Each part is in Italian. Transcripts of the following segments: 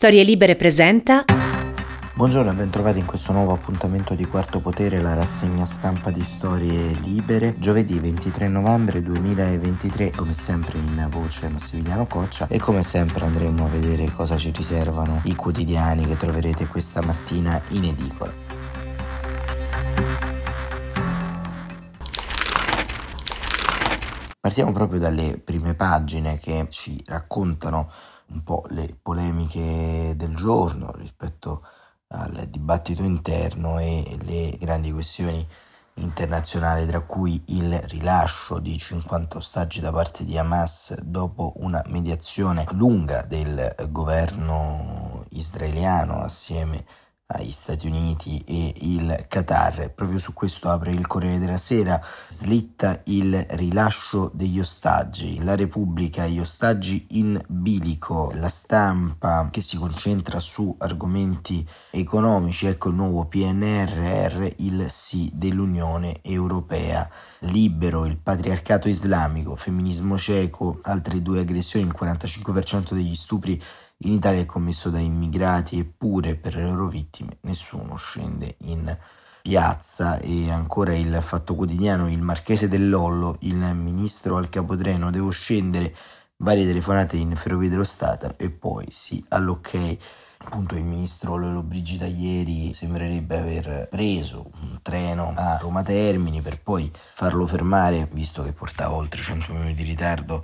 Storie Libere presenta. Buongiorno e bentrovati in questo nuovo appuntamento di Quarto Potere, la rassegna stampa di Storie Libere. Giovedì 23 novembre 2023, come sempre in voce Massimiliano Coccia e come sempre andremo a vedere cosa ci riservano i quotidiani che troverete questa mattina in edicola. Partiamo proprio dalle prime pagine che ci raccontano un po' le polemiche del giorno rispetto al dibattito interno e le grandi questioni internazionali, tra cui il rilascio di 50 ostaggi da parte di Hamas dopo una mediazione lunga del governo israeliano assieme a agli Stati Uniti e il Qatar. Proprio su questo apre il Corriere della Sera, slitta il rilascio degli ostaggi, la Repubblica, gli ostaggi in bilico, la stampa che si concentra su argomenti economici, ecco il nuovo PNRR, il sì dell'Unione Europea. Libero, il patriarcato islamico, femminismo cieco, altre due aggressioni, il 45% degli stupri in Italia è commesso da immigrati eppure per le loro vittime nessuno scende in piazza. E ancora il fatto quotidiano il marchese dell'Ollo il ministro al capotreno devo scendere varie telefonate in ferrovie dello Stato e poi sì all'ok. Appunto il ministro Lolo Brigida ieri sembrerebbe aver preso un treno a Roma Termini per poi farlo fermare visto che portava oltre 100 minuti di ritardo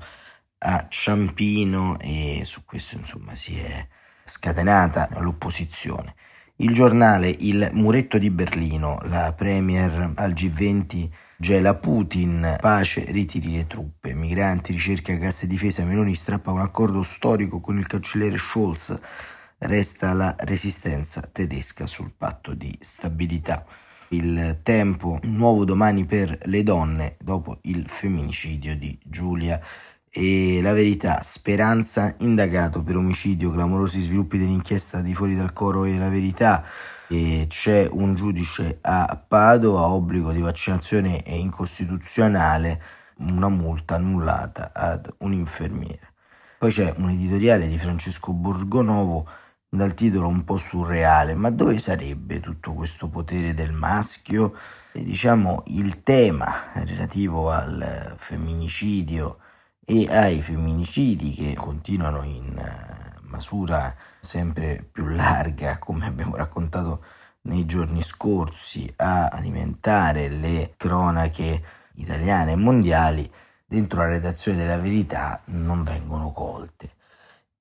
a Ciampino e su questo insomma si è scatenata l'opposizione. Il giornale Il Muretto di Berlino, la premier al G20 gela Putin, pace, ritiri le truppe, migranti, ricerca, cassa e difesa, Meloni strappa un accordo storico con il cancelliere Scholz, resta la resistenza tedesca sul patto di stabilità. Il tempo, un nuovo domani per le donne dopo il femminicidio di Giulia e la verità, Speranza indagato per omicidio, clamorosi sviluppi dell'inchiesta di fuori dal coro e la verità. E c'è un giudice a Padova, obbligo di vaccinazione è incostituzionale, una multa annullata ad un infermiere. Poi c'è un editoriale di Francesco Borgonovo dal titolo un po' surreale, ma dove sarebbe tutto questo potere del maschio? E diciamo il tema relativo al femminicidio e ai femminicidi che continuano in eh, misura sempre più larga, come abbiamo raccontato nei giorni scorsi, a alimentare le cronache italiane e mondiali, dentro la redazione della verità non vengono colte.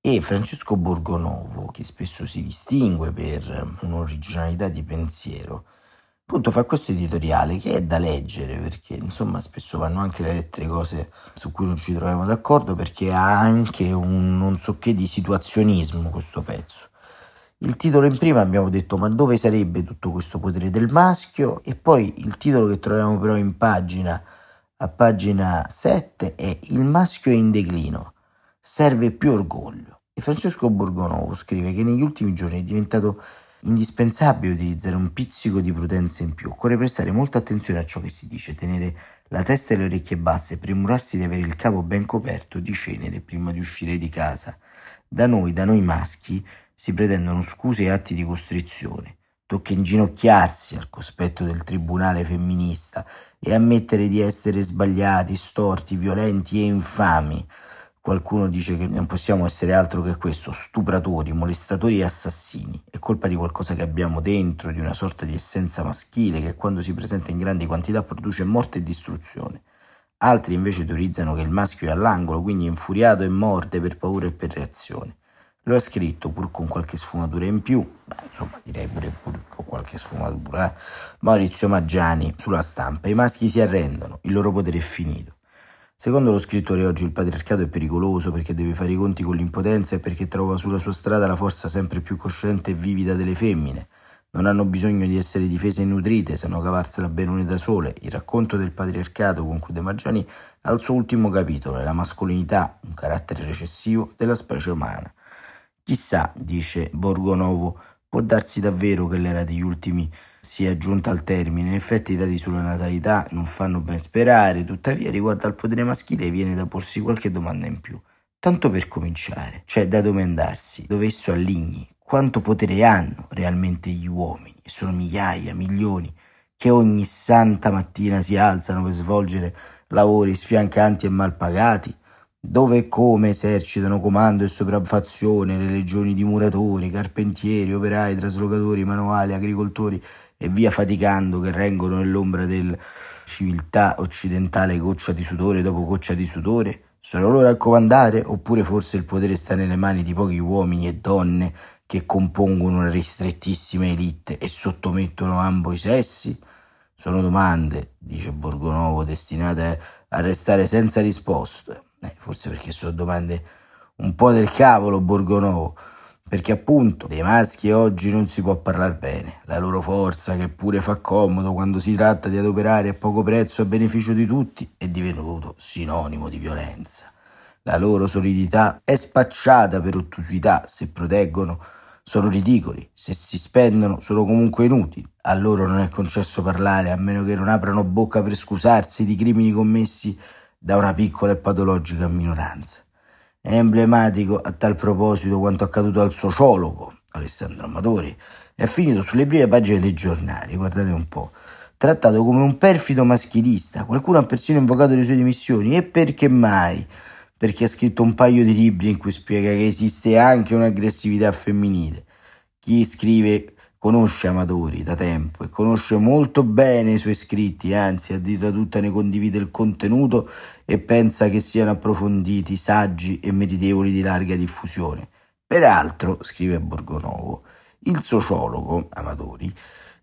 E Francesco Borgonovo, che spesso si distingue per un'originalità di pensiero, appunto fa questo editoriale che è da leggere perché insomma spesso vanno anche lette cose su cui non ci troviamo d'accordo perché ha anche un non so che di situazionismo questo pezzo. Il titolo in prima abbiamo detto ma dove sarebbe tutto questo potere del maschio e poi il titolo che troviamo però in pagina a pagina 7 è Il maschio è in declino, serve più orgoglio. E Francesco Borgonovo scrive che negli ultimi giorni è diventato indispensabile utilizzare un pizzico di prudenza in più. Occorre prestare molta attenzione a ciò che si dice, tenere la testa e le orecchie basse e premurarsi di avere il capo ben coperto di cenere prima di uscire di casa. Da noi, da noi maschi, si pretendono scuse e atti di costrizione. Tocca inginocchiarsi al cospetto del tribunale femminista e ammettere di essere sbagliati, storti, violenti e infami Qualcuno dice che non possiamo essere altro che questo, stupratori, molestatori e assassini. È colpa di qualcosa che abbiamo dentro, di una sorta di essenza maschile che quando si presenta in grandi quantità produce morte e distruzione. Altri invece teorizzano che il maschio è all'angolo, quindi è infuriato e morde per paura e per reazione. Lo ha scritto pur con qualche sfumatura in più, beh, insomma direi pure pur con qualche sfumatura, eh? Maurizio Maggiani sulla stampa. I maschi si arrendono, il loro potere è finito. Secondo lo scrittore oggi il patriarcato è pericoloso perché deve fare i conti con l'impotenza e perché trova sulla sua strada la forza sempre più cosciente e vivida delle femmine. Non hanno bisogno di essere difese e nutrite, sanno cavarsela bene une da sole. Il racconto del patriarcato, conclude Maggiani, al suo ultimo capitolo, è la mascolinità, un carattere recessivo della specie umana. Chissà, dice Borgonovo, può darsi davvero che l'era degli ultimi sia giunta al termine. In effetti i dati sulla natalità non fanno ben sperare, tuttavia riguardo al potere maschile viene da porsi qualche domanda in più. Tanto per cominciare, c'è da domandarsi dove esso alligni quanto potere hanno realmente gli uomini, e sono migliaia, milioni, che ogni santa mattina si alzano per svolgere lavori sfiancanti e mal pagati, dove e come esercitano comando e sopraffazione le legioni di muratori, carpentieri, operai, traslocatori, manuali, agricoltori e via faticando che reggono nell'ombra del civiltà occidentale goccia di sudore dopo goccia di sudore? Sono loro a comandare oppure forse il potere sta nelle mani di pochi uomini e donne che compongono una ristrettissima elite e sottomettono ambo i sessi? Sono domande, dice Borgonovo, destinate a restare senza risposte. Eh, forse perché sono domande un po' del cavolo, Borgonovo, perché appunto dei maschi oggi non si può parlare bene. La loro forza, che pure fa comodo quando si tratta di adoperare a poco prezzo a beneficio di tutti, è divenuto sinonimo di violenza. La loro solidità è spacciata per ottusità se proteggono sono ridicoli, se si spendono sono comunque inutili. A loro non è concesso parlare a meno che non aprano bocca per scusarsi di crimini commessi da una piccola e patologica minoranza. È emblematico a tal proposito quanto accaduto al sociologo Alessandro Amatori. È finito sulle prime pagine dei giornali, guardate un po'. Trattato come un perfido maschilista, qualcuno ha persino invocato le sue dimissioni. E perché mai? perché ha scritto un paio di libri in cui spiega che esiste anche un'aggressività femminile. Chi scrive conosce Amatori da tempo e conosce molto bene i suoi scritti, anzi a dirla tutta ne condivide il contenuto e pensa che siano approfonditi, saggi e meritevoli di larga diffusione. Peraltro, scrive Borgonovo, il sociologo Amatori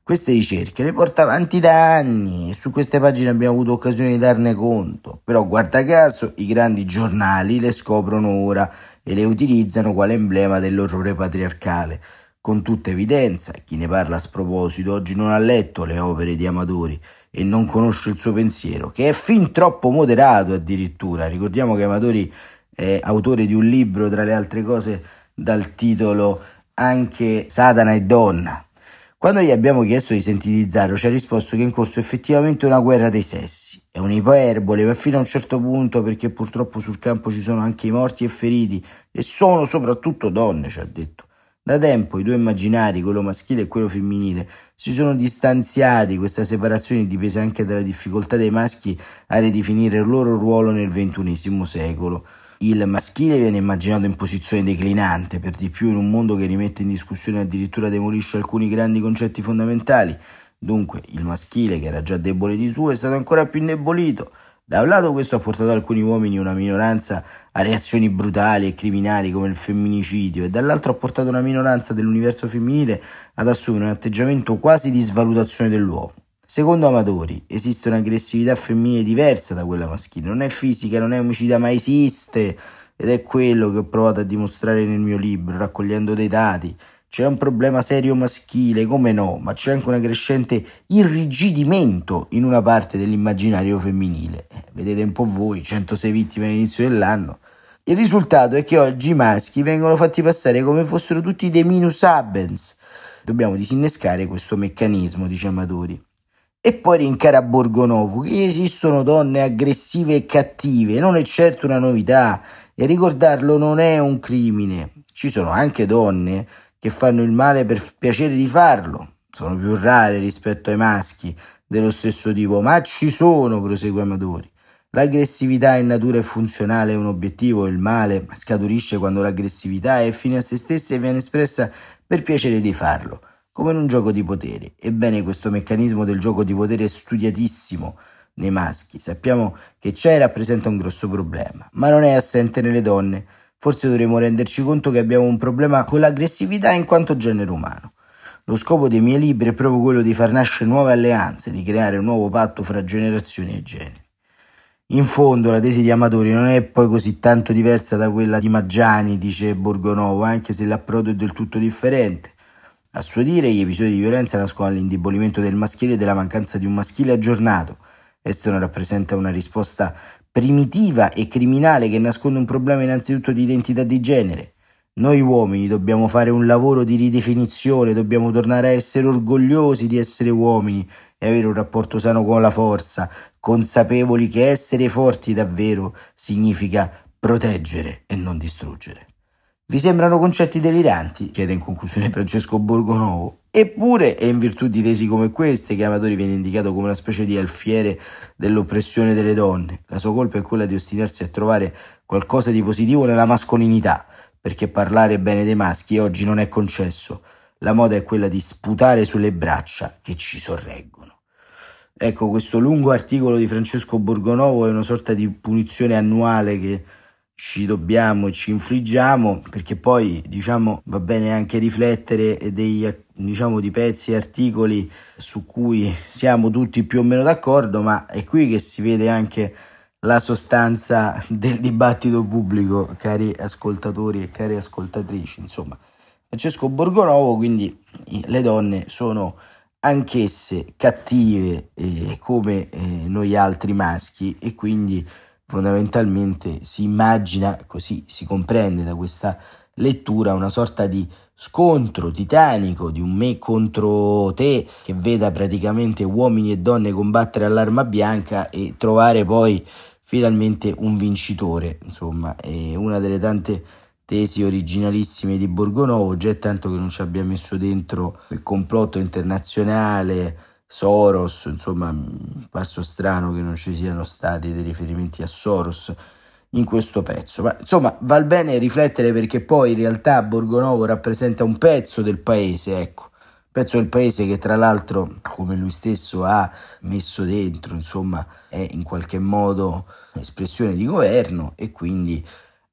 queste ricerche le porta avanti da anni e su queste pagine abbiamo avuto occasione di darne conto, però guarda caso i grandi giornali le scoprono ora e le utilizzano quale emblema dell'orrore patriarcale. Con tutta evidenza, chi ne parla a sproposito oggi non ha letto le opere di Amatori e non conosce il suo pensiero, che è fin troppo moderato addirittura. Ricordiamo che Amatori è autore di un libro, tra le altre cose, dal titolo Anche Satana e Donna, quando gli abbiamo chiesto di sintetizzarlo, ci ha risposto che è in corso effettivamente una guerra dei sessi. È un'iperbole, ma fino a un certo punto, perché purtroppo sul campo ci sono anche i morti e feriti, e sono soprattutto donne, ci ha detto. Da tempo i due immaginari, quello maschile e quello femminile, si sono distanziati, questa separazione dipese anche dalla difficoltà dei maschi a ridefinire il loro ruolo nel XXI secolo. Il maschile viene immaginato in posizione declinante, per di più in un mondo che rimette in discussione e addirittura demolisce alcuni grandi concetti fondamentali. Dunque, il maschile, che era già debole di suo, è stato ancora più indebolito. Da un lato questo ha portato alcuni uomini, una minoranza, a reazioni brutali e criminali come il femminicidio e dall'altro ha portato una minoranza dell'universo femminile ad assumere un atteggiamento quasi di svalutazione dell'uomo. Secondo Amatori esiste un'aggressività femminile diversa da quella maschile, non è fisica, non è omicida, ma esiste ed è quello che ho provato a dimostrare nel mio libro, raccogliendo dei dati. C'è un problema serio maschile, come no, ma c'è anche un crescente irrigidimento in una parte dell'immaginario femminile. Eh, vedete un po' voi, 106 vittime all'inizio dell'anno. Il risultato è che oggi i maschi vengono fatti passare come fossero tutti dei minus abens. Dobbiamo disinnescare questo meccanismo, dice Amatori. E poi rincara Borgonovo che esistono donne aggressive e cattive, non è certo una novità e ricordarlo non è un crimine. Ci sono anche donne che fanno il male per piacere di farlo, sono più rare rispetto ai maschi dello stesso tipo, ma ci sono, prosegue Amadori. L'aggressività in natura è funzionale, è un obiettivo, il male scaturisce quando l'aggressività è fine a se stessa e viene espressa per piacere di farlo come in un gioco di potere. Ebbene, questo meccanismo del gioco di potere è studiatissimo nei maschi. Sappiamo che c'è e rappresenta un grosso problema, ma non è assente nelle donne. Forse dovremmo renderci conto che abbiamo un problema con l'aggressività in quanto genere umano. Lo scopo dei miei libri è proprio quello di far nascere nuove alleanze, di creare un nuovo patto fra generazioni e generi. In fondo la tesi di Amatori non è poi così tanto diversa da quella di Maggiani, dice Borgonovo, anche se l'approdo è del tutto differente. A suo dire, gli episodi di violenza nascono dall'indebolimento del maschile e dalla mancanza di un maschile aggiornato. Esso non rappresenta una risposta primitiva e criminale che nasconde un problema innanzitutto di identità di genere. Noi uomini dobbiamo fare un lavoro di ridefinizione, dobbiamo tornare a essere orgogliosi di essere uomini e avere un rapporto sano con la forza, consapevoli che essere forti davvero significa proteggere e non distruggere. Vi sembrano concetti deliranti? chiede in conclusione Francesco Borgonovo. Eppure è in virtù di tesi come queste che Amatori viene indicato come una specie di alfiere dell'oppressione delle donne. La sua colpa è quella di ostinarsi a trovare qualcosa di positivo nella mascolinità, perché parlare bene dei maschi oggi non è concesso. La moda è quella di sputare sulle braccia che ci sorreggono. Ecco, questo lungo articolo di Francesco Borgonovo è una sorta di punizione annuale che ci dobbiamo ci infliggiamo perché poi diciamo va bene anche riflettere dei diciamo di pezzi e articoli su cui siamo tutti più o meno d'accordo ma è qui che si vede anche la sostanza del dibattito pubblico cari ascoltatori e cari ascoltatrici. Insomma Francesco Borgonovo quindi le donne sono anch'esse cattive eh, come eh, noi altri maschi e quindi fondamentalmente si immagina, così si comprende da questa lettura, una sorta di scontro titanico di un me contro te che veda praticamente uomini e donne combattere all'arma bianca e trovare poi finalmente un vincitore. Insomma, è una delle tante tesi originalissime di Borgonovo, già è tanto che non ci abbia messo dentro il complotto internazionale Soros, insomma, passo strano che non ci siano stati dei riferimenti a Soros in questo pezzo. Ma insomma, val bene riflettere perché poi in realtà Borgonovo rappresenta un pezzo del paese, ecco. Pezzo del paese che tra l'altro, come lui stesso ha messo dentro, insomma, è in qualche modo espressione di governo e quindi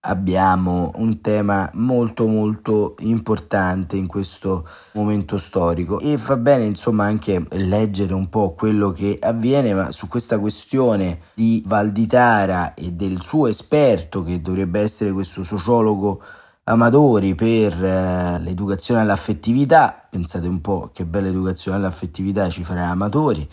abbiamo un tema molto molto importante in questo momento storico. E fa bene insomma anche leggere un po' quello che avviene ma su questa questione di Valditara e del suo esperto che dovrebbe essere questo sociologo Amadori per eh, l'educazione all'affettività. Pensate un po' che bella educazione all'affettività ci farà Amatori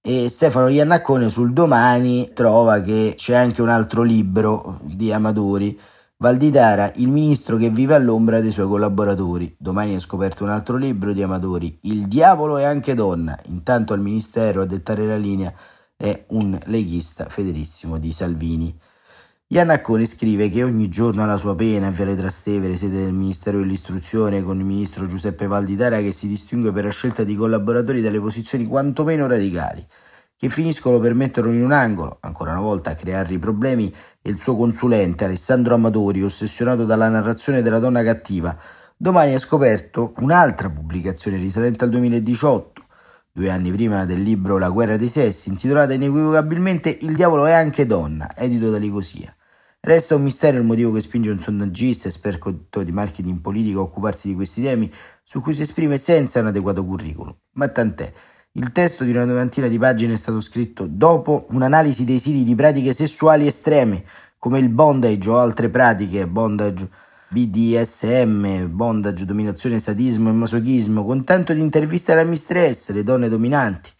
e Stefano Iannaccone sul domani trova che c'è anche un altro libro di Amadori, Valditara, il ministro che vive all'ombra dei suoi collaboratori. Domani è scoperto un altro libro di Amadori, Il diavolo è anche donna. Intanto al ministero a dettare la linea è un leghista federissimo di Salvini. Iannaccone scrive che ogni giorno ha la sua pena in Viale Trastevere, sede del Ministero dell'Istruzione, con il ministro Giuseppe Valditara che si distingue per la scelta di collaboratori dalle posizioni quantomeno radicali, che finiscono per metterlo in un angolo, ancora una volta a creargli problemi, e il suo consulente Alessandro Amatori, ossessionato dalla narrazione della donna cattiva, domani ha scoperto un'altra pubblicazione risalente al 2018, due anni prima del libro La guerra dei sessi, intitolata inequivocabilmente Il diavolo è anche donna, edito da Licosia. Resta un mistero il motivo che spinge un sondaggista esperto di marketing politico a occuparsi di questi temi su cui si esprime senza un adeguato curriculum. Ma tant'è. Il testo di una novantina di pagine è stato scritto dopo un'analisi dei siti di pratiche sessuali estreme, come il bondage o altre pratiche, bondage BDSM, bondage, dominazione, sadismo e masochismo, con tanto di interviste alla mistress, le donne dominanti.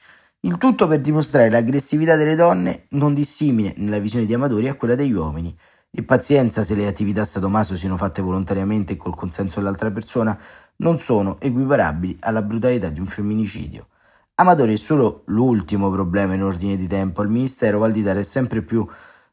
Il tutto per dimostrare l'aggressività delle donne non dissimile nella visione di Amatori a quella degli uomini e pazienza se le attività sadomaso siano fatte volontariamente e col consenso dell'altra persona, non sono equiparabili alla brutalità di un femminicidio. Amadori è solo l'ultimo problema in ordine di tempo. Al Ministero Valditara è sempre più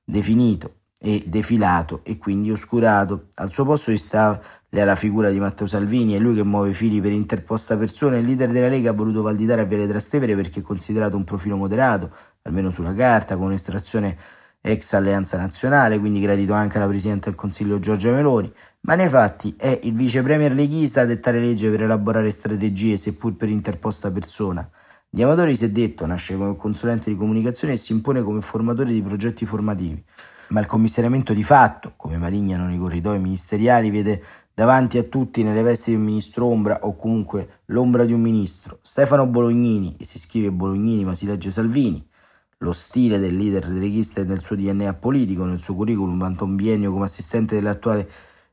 definito e defilato e quindi oscurato. Al suo posto si sta la figura di Matteo Salvini, è lui che muove fili per interposta persona. Il leader della Lega ha voluto Valditara a Viale Trastevere perché è considerato un profilo moderato, almeno sulla carta, con estrazione ex Alleanza Nazionale, quindi gradito anche alla Presidente del Consiglio Giorgia Meloni, ma nei fatti è il vice premier leghista a dettare legge per elaborare strategie, seppur per interposta persona. Di Amatori si è detto, nasce come consulente di comunicazione e si impone come formatore di progetti formativi, ma il commissariamento di fatto, come malignano i corridoi ministeriali, vede davanti a tutti nelle vesti di un ministro ombra o comunque l'ombra di un ministro, Stefano Bolognini, e si scrive Bolognini ma si legge Salvini, lo stile del leader leghista del suo DNA politico, nel suo curriculum vanta un biennio come assistente dell'attuale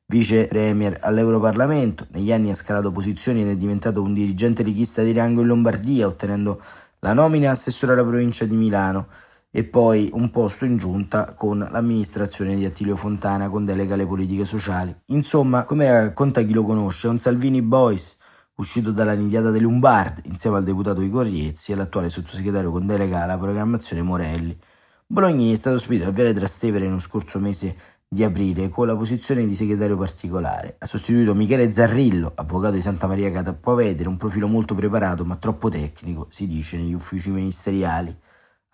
vice premier all'Europarlamento, negli anni ha scalato posizioni ed è diventato un dirigente leghista di rango in Lombardia, ottenendo la nomina assessore alla provincia di Milano e poi un posto in giunta con l'amministrazione di Attilio Fontana con delega alle politiche sociali. Insomma, come racconta chi lo conosce, è un Salvini Boys uscito dalla nidiata dei Lombard insieme al deputato di Corriezzi e all'attuale sottosegretario con delega alla programmazione Morelli. Bolognini è stato ospitato a Viale Trastevere nello scorso mese di aprile con la posizione di segretario particolare. Ha sostituito Michele Zarrillo, avvocato di Santa Maria Catapovedere, un profilo molto preparato ma troppo tecnico, si dice, negli uffici ministeriali.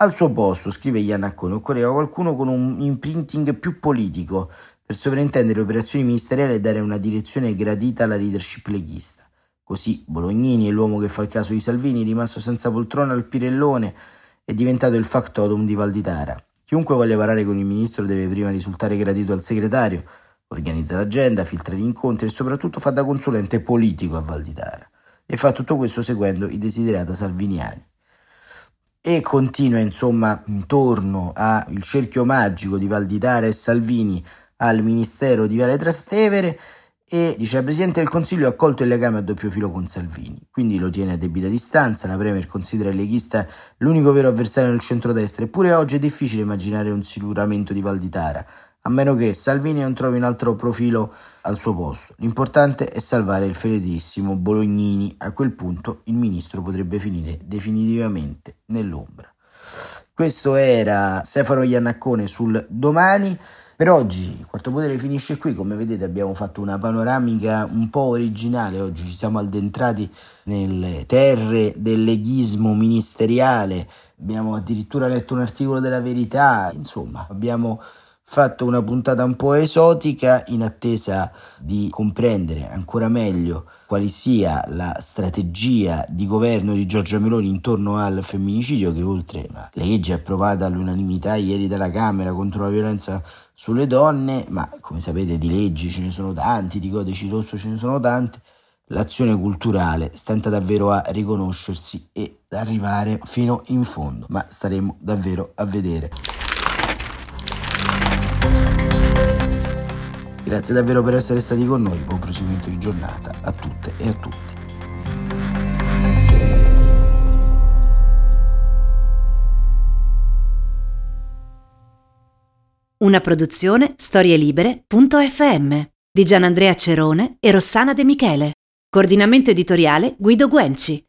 Al suo posto, scrive Iannaccone, occorreva qualcuno con un imprinting più politico per sovrintendere le operazioni ministeriali e dare una direzione gradita alla leadership leghista. Così Bolognini è l'uomo che fa il caso di Salvini, rimasto senza poltrona al Pirellone, è diventato il factotum di Valditara. Chiunque voglia parlare con il ministro deve prima risultare gradito al segretario, organizza l'agenda, filtra gli incontri e soprattutto fa da consulente politico a Valditara. E fa tutto questo seguendo i desiderata salviniani. E continua insomma intorno al cerchio magico di Valditara e Salvini al ministero di Viale Trastevere e dice il Presidente del Consiglio ha accolto il legame a doppio filo con Salvini, quindi lo tiene a debita distanza, la Premier considera il leghista l'unico vero avversario nel centrodestra, eppure oggi è difficile immaginare un siluramento di Valditara, a meno che Salvini non trovi un altro profilo al suo posto. L'importante è salvare il fedelissimo Bolognini, a quel punto il ministro potrebbe finire definitivamente nell'ombra. Questo era Stefano Iannaccone sul domani. Per oggi quarto potere finisce qui, come vedete abbiamo fatto una panoramica un po' originale, oggi ci siamo addentrati nelle terre del leghismo ministeriale, abbiamo addirittura letto un articolo della verità, insomma abbiamo fatto una puntata un po' esotica in attesa di comprendere ancora meglio quale sia la strategia di governo di Giorgia Meloni intorno al femminicidio che oltre alla legge approvata all'unanimità ieri dalla Camera contro la violenza sulle donne, ma come sapete di leggi ce ne sono tanti, di codici rosso ce ne sono tanti, l'azione culturale stenta davvero a riconoscersi e ad arrivare fino in fondo, ma staremo davvero a vedere. Grazie davvero per essere stati con noi, buon proseguimento di giornata a tutte e a tutti. Una produzione storielibere.fm di Gianandrea Cerone e Rossana De Michele. Coordinamento editoriale Guido Guenci.